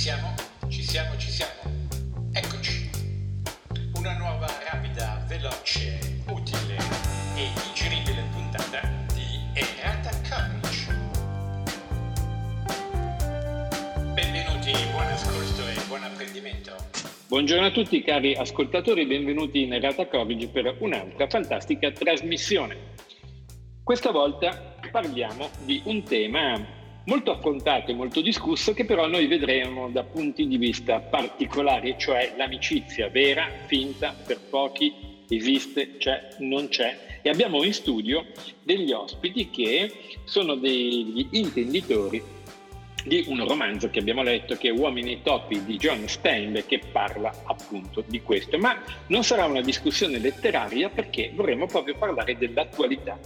siamo, ci siamo, ci siamo. Eccoci. Una nuova, rapida, veloce, utile e digeribile puntata di Errata Courage. Benvenuti, buon ascolto e buon apprendimento. Buongiorno a tutti cari ascoltatori, benvenuti in Errata Courage per un'altra fantastica trasmissione. Questa volta parliamo di un tema molto affrontato e molto discusso che però noi vedremo da punti di vista particolari, cioè l'amicizia vera, finta, per pochi, esiste, c'è, non c'è. E abbiamo in studio degli ospiti che sono degli intenditori di un romanzo che abbiamo letto che è Uomini e topi di John Steinbeck che parla appunto di questo, ma non sarà una discussione letteraria perché vorremmo proprio parlare dell'attualità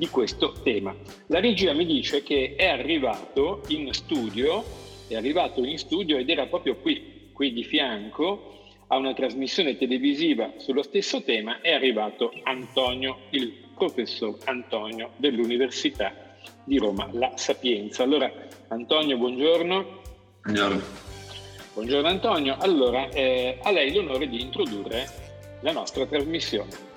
di questo tema. La regia mi dice che è arrivato in studio, è arrivato in studio ed era proprio qui, qui di fianco, a una trasmissione televisiva sullo stesso tema, è arrivato Antonio, il professor Antonio dell'Università di Roma, La Sapienza. Allora, Antonio, buongiorno. Buongiorno. Buongiorno Antonio. Allora, eh, a lei l'onore di introdurre la nostra trasmissione.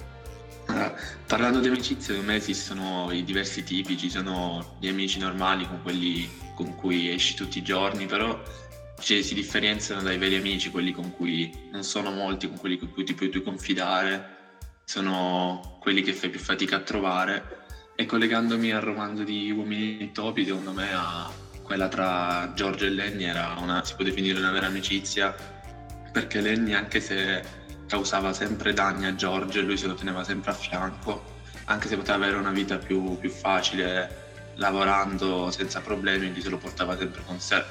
Allora, parlando di amicizia, secondo me esistono i diversi tipi, ci sono gli amici normali con quelli con cui esci tutti i giorni, però cioè, si differenziano dai veri amici, quelli con cui non sono molti, con quelli con cui ti puoi tu confidare, sono quelli che fai più fatica a trovare. E collegandomi al romanzo di Uomini e Topi, secondo me a quella tra Giorgio e Lenny era una, si può definire una vera amicizia, perché Lenny anche se causava sempre danni a Giorgio e lui se lo teneva sempre a fianco, anche se poteva avere una vita più, più facile lavorando senza problemi, lui se lo portava sempre con sé.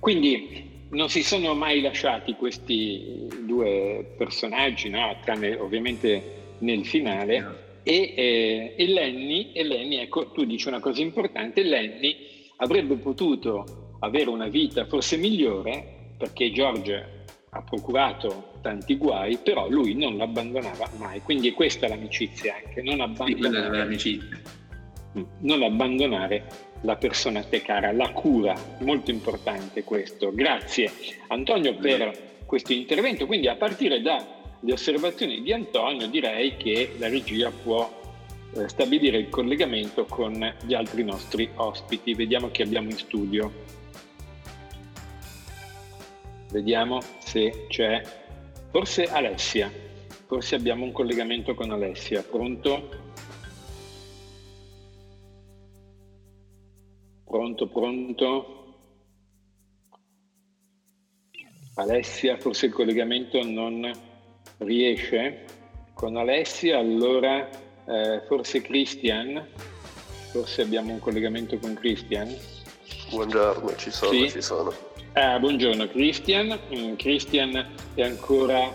Quindi non si sono mai lasciati questi due personaggi, no? tranne ovviamente nel finale. No. E, eh, e, Lenny, e Lenny, ecco, tu dici una cosa importante, Lenny avrebbe potuto avere una vita forse migliore perché Giorgio ha procurato tanti guai, però lui non l'abbandonava mai. Quindi è questa l'amicizia anche, non abbandonare, sì, non abbandonare la persona a te cara, la cura, molto importante questo. Grazie Antonio per questo intervento. Quindi a partire dalle osservazioni di Antonio direi che la regia può eh, stabilire il collegamento con gli altri nostri ospiti. Vediamo chi abbiamo in studio. Vediamo se c'è. Forse Alessia. Forse abbiamo un collegamento con Alessia. Pronto? Pronto, pronto? Alessia, forse il collegamento non riesce. Con Alessia, allora eh, forse Christian. Forse abbiamo un collegamento con Christian. Buongiorno, ci sono, sì. ci sono. Ah, buongiorno Christian. Mm, Christian è ancora,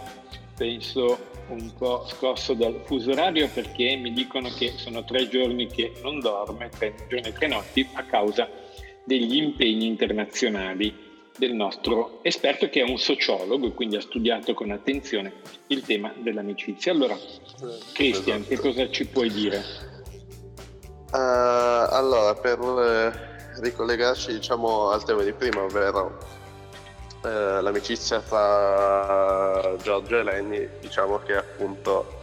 penso, un po' scosso dal fuso orario perché mi dicono che sono tre giorni che non dorme, tre giorni e tre notti, a causa degli impegni internazionali del nostro esperto che è un sociologo e quindi ha studiato con attenzione il tema dell'amicizia. Allora, Christian, che cosa ci puoi dire? Uh, allora, per ricollegarci diciamo, al tema di prima, ovvero eh, l'amicizia tra Giorgio e Lenny, diciamo che appunto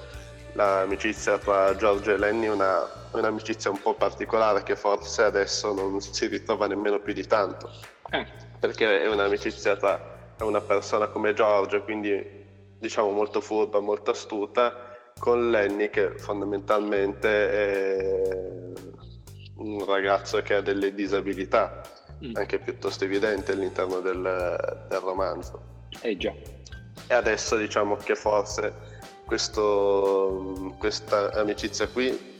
l'amicizia tra Giorgio e Lenny è una, un'amicizia un po' particolare che forse adesso non si ritrova nemmeno più di tanto, eh. perché è un'amicizia tra una persona come Giorgio, quindi diciamo molto furba, molto astuta, con Lenny che fondamentalmente è un ragazzo che ha delle disabilità, mm. anche piuttosto evidenti all'interno del, del romanzo. Eh già. E adesso diciamo che forse questo, questa amicizia qui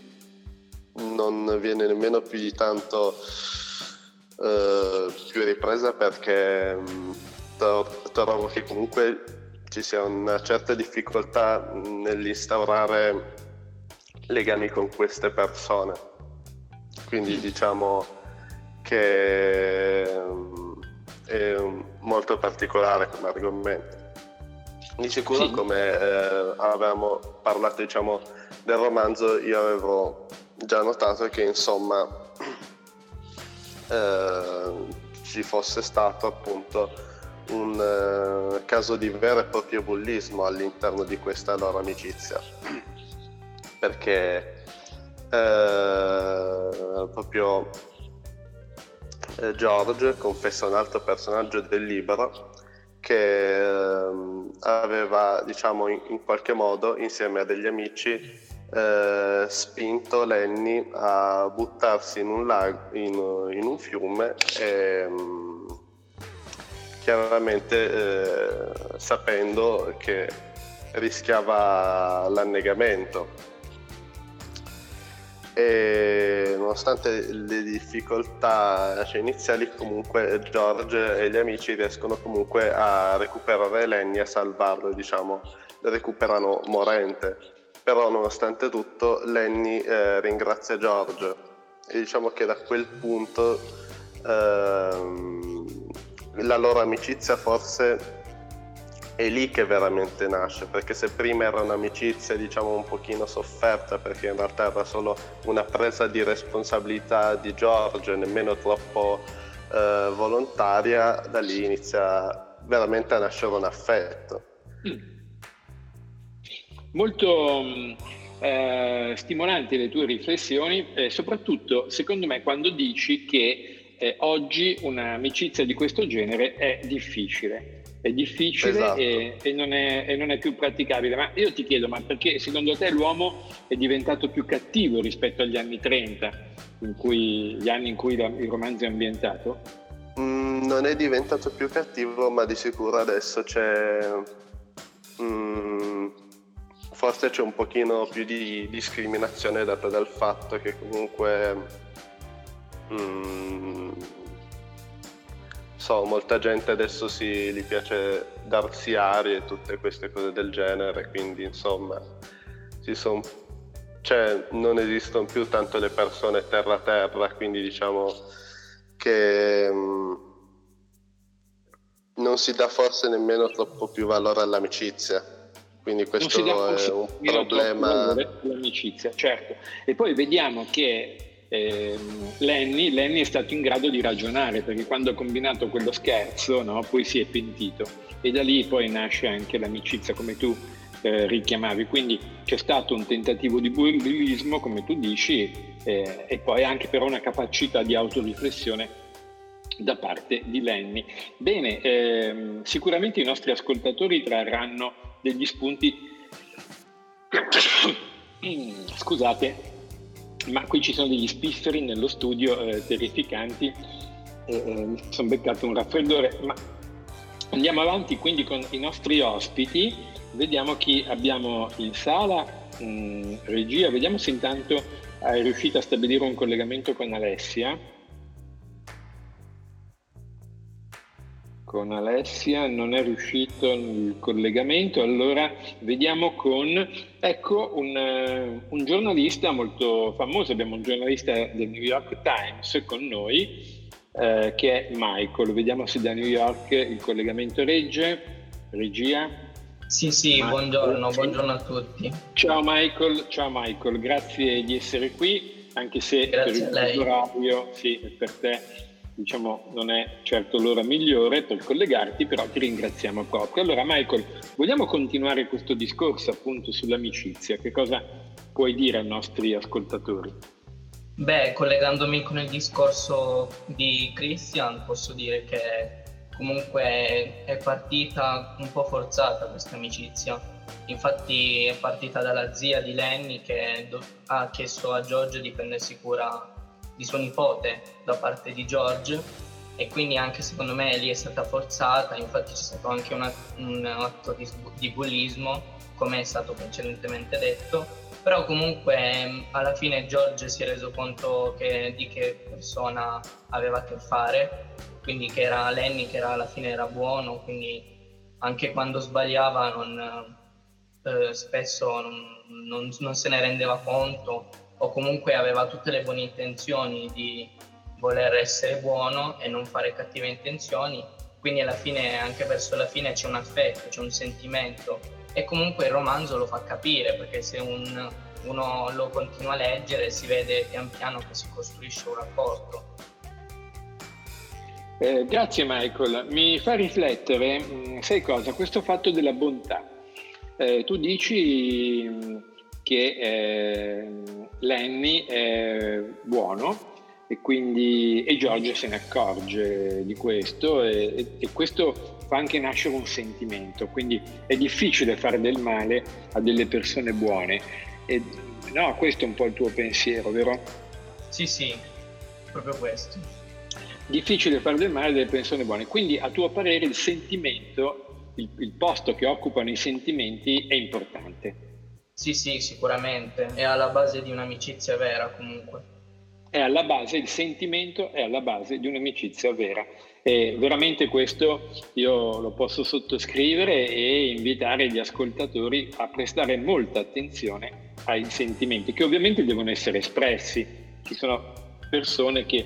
non viene nemmeno più di tanto eh, più ripresa perché mm, trovo che comunque ci sia una certa difficoltà nell'instaurare legami con queste persone quindi diciamo che mm, è molto particolare come argomento. Di sicuro, sì. come eh, avevamo parlato diciamo, del romanzo, io avevo già notato che insomma eh, ci fosse stato appunto un uh, caso di vero e proprio bullismo all'interno di questa loro amicizia perché uh, proprio uh, George confessa un altro personaggio del libro che ehm, aveva diciamo in, in, qualche modo insieme a degli amici spinto Lenny a buttarsi in un, lago, in, in un fiume e um, chiaramente eh, sapendo che rischiava l'annegamento. E nonostante le difficoltà cioè, iniziali, comunque George e gli amici riescono comunque a recuperare Lenny e salvarlo, diciamo, lo recuperano morente. Però nonostante tutto Lenny eh, ringrazia George e diciamo che da quel punto ehm, la loro amicizia forse è lì che veramente nasce, perché se prima era un'amicizia diciamo un pochino sofferta, perché in realtà era solo una presa di responsabilità di Giorgio, nemmeno troppo eh, volontaria, da lì inizia veramente a nascere un affetto. Mm. Molto mm, eh, stimolanti le tue riflessioni, eh, soprattutto secondo me quando dici che eh, oggi un'amicizia di questo genere è difficile. È difficile esatto. e, e, non è, e, non è, più praticabile. Ma io ti chiedo, ma perché secondo te l'uomo è diventato più cattivo rispetto agli anni 30, cui, gli anni in cui la, il romanzo è ambientato? Mm, non è diventato più cattivo, ma di sicuro adesso c'è... Mm, forse c'è un pochino più di discriminazione data dal fatto che comunque Mm, so, molta gente adesso si, gli piace darsi arie e tutte queste cose del genere, quindi insomma son, cioè, non esistono più tanto le persone terra terra, quindi diciamo che mm, non si dà forse nemmeno troppo più valore all'amicizia. Quindi questo è un problema. L'amicizia, certo. E poi vediamo che eh, Lenny, Lenny, è stato in grado di ragionare perché quando ha combinato quello scherzo no, poi si è pentito e da lì poi nasce anche l'amicizia come tu eh, richiamavi. Quindi c'è stato un tentativo di bullismo come tu dici eh, e poi anche però una capacità di autoriflessione da parte di Lenny. Bene, ehm, sicuramente i nostri ascoltatori trarranno degli spunti scusate, ma qui ci sono degli spifferi nello studio eh, terrificanti, eh, mi sono beccato un raffreddore, ma andiamo avanti quindi con i nostri ospiti, vediamo chi abbiamo in sala, mh, mm, regia, vediamo se intanto è riuscita a stabilire un collegamento con Alessia. Con Alessia, non è riuscito il collegamento, allora vediamo con, ecco, un, eh, un, giornalista molto famoso, abbiamo un giornalista del New York Times con noi, eh, che è Michael, vediamo se da New York il collegamento regge, regia. Sì, sì, Michael. buongiorno, buongiorno a tutti. Ciao Michael, ciao Michael, grazie di essere qui, anche se grazie per il orario, sì, per te diciamo non è certo l'ora migliore per collegarti, però ti ringraziamo proprio. Allora Michael, vogliamo continuare questo discorso appunto sull'amicizia? Che cosa puoi dire ai nostri ascoltatori? Beh, collegandomi con il discorso di Christian, posso dire che comunque è partita un po' forzata questa amicizia. Infatti è partita dalla zia di Lenny che ha chiesto a Giorgio di prendersi cura di suo nipote da parte di George e quindi anche secondo me lì è stata forzata, infatti c'è stato anche una, un atto di, di bullismo come è stato precedentemente detto, però comunque alla fine George si è reso conto che, di che persona aveva a che fare, quindi che era Lenny che era, alla fine era buono, quindi anche quando sbagliava non, eh, spesso non, non, non se ne rendeva conto o comunque aveva tutte le buone intenzioni di voler essere buono e non fare cattive intenzioni, quindi alla fine, anche verso la fine c'è un affetto, c'è un sentimento e comunque il romanzo lo fa capire perché se un, uno lo continua a leggere si vede pian piano che si costruisce un rapporto. Eh, grazie Michael, mi fa riflettere, mm, sai cosa, questo fatto della bontà. Eh, tu dici mh, che eh, Lenny è buono e quindi e Giorgio se ne accorge di questo e, e, questo fa anche nascere un sentimento, quindi è difficile fare del male a delle persone buone. E, no, questo è un po' il tuo pensiero, vero? Sì, sì, proprio questo. Difficile fare del male a delle persone buone, quindi a tuo parere il sentimento, il, il posto che occupano i sentimenti è importante. Sì, sì, sicuramente, è alla base di un'amicizia vera comunque è alla base, il sentimento è alla base di un'amicizia vera. E veramente questo io lo posso sottoscrivere e invitare gli ascoltatori a prestare molta attenzione ai sentimenti, che ovviamente devono essere espressi. Ci sono persone che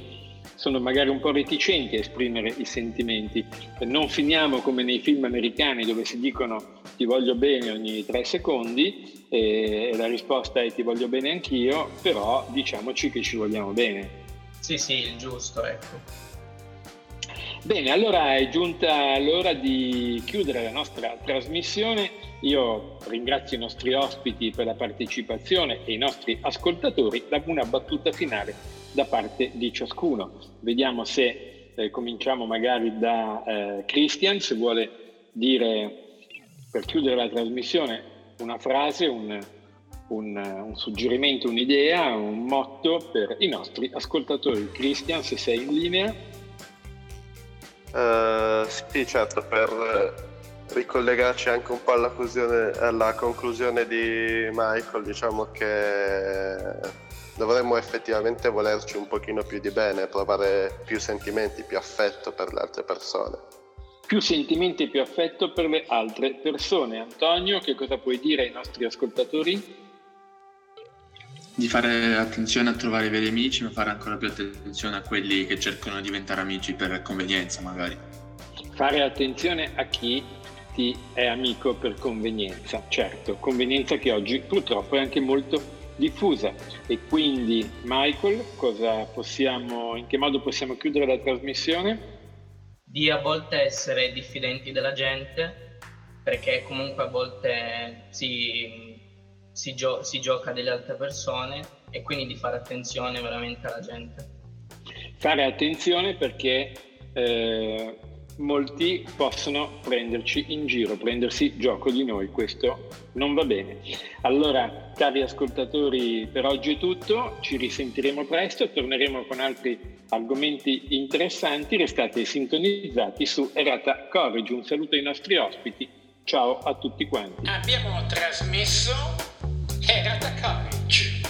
sono magari un po' reticenti a esprimere i sentimenti. Non finiamo come nei film americani dove si dicono ti voglio bene ogni tre secondi e la risposta è ti voglio bene anch'io, però diciamoci che ci vogliamo bene. Sì, sì, il giusto, ecco. Bene, allora è giunta l'ora di chiudere la nostra trasmissione. Io ringrazio i nostri ospiti per la partecipazione e i nostri ascoltatori. Da una battuta finale da parte di ciascuno. Vediamo se eh, cominciamo magari da eh, Christian, se vuole dire per chiudere la trasmissione una frase, un, un, un suggerimento, un'idea, un motto per i nostri ascoltatori. Christian, se sei in linea. Uh, sì, certo, per ricollegarci anche un po' alla, alla conclusione di Michael, diciamo che dovremmo effettivamente volerci un pochino più di bene, provare più sentimenti, più affetto per le altre persone. Più sentimenti e più affetto per le altre persone. Antonio, che cosa puoi dire ai nostri ascoltatori? Di fare attenzione a trovare i veri amici, ma fare ancora più attenzione a quelli che cercano di diventare amici per convenienza, magari. Fare attenzione a chi ti è amico per convenienza, certo, convenienza che oggi purtroppo è anche molto diffusa e quindi Michael possiamo, in che modo possiamo chiudere la trasmissione? Di a volte essere diffidenti della gente perché comunque a volte si, si, gio- si gioca delle altre persone e quindi di fare attenzione veramente alla gente. Fare attenzione perché eh, molti possono prenderci in giro, prendersi gioco di noi, questo non va bene. Allora, cari ascoltatori, per oggi è tutto, ci risentiremo presto, torneremo con altri argomenti interessanti, restate sintonizzati su Erata Courage, un saluto ai nostri ospiti, ciao a tutti quanti. Abbiamo trasmesso Erata Courage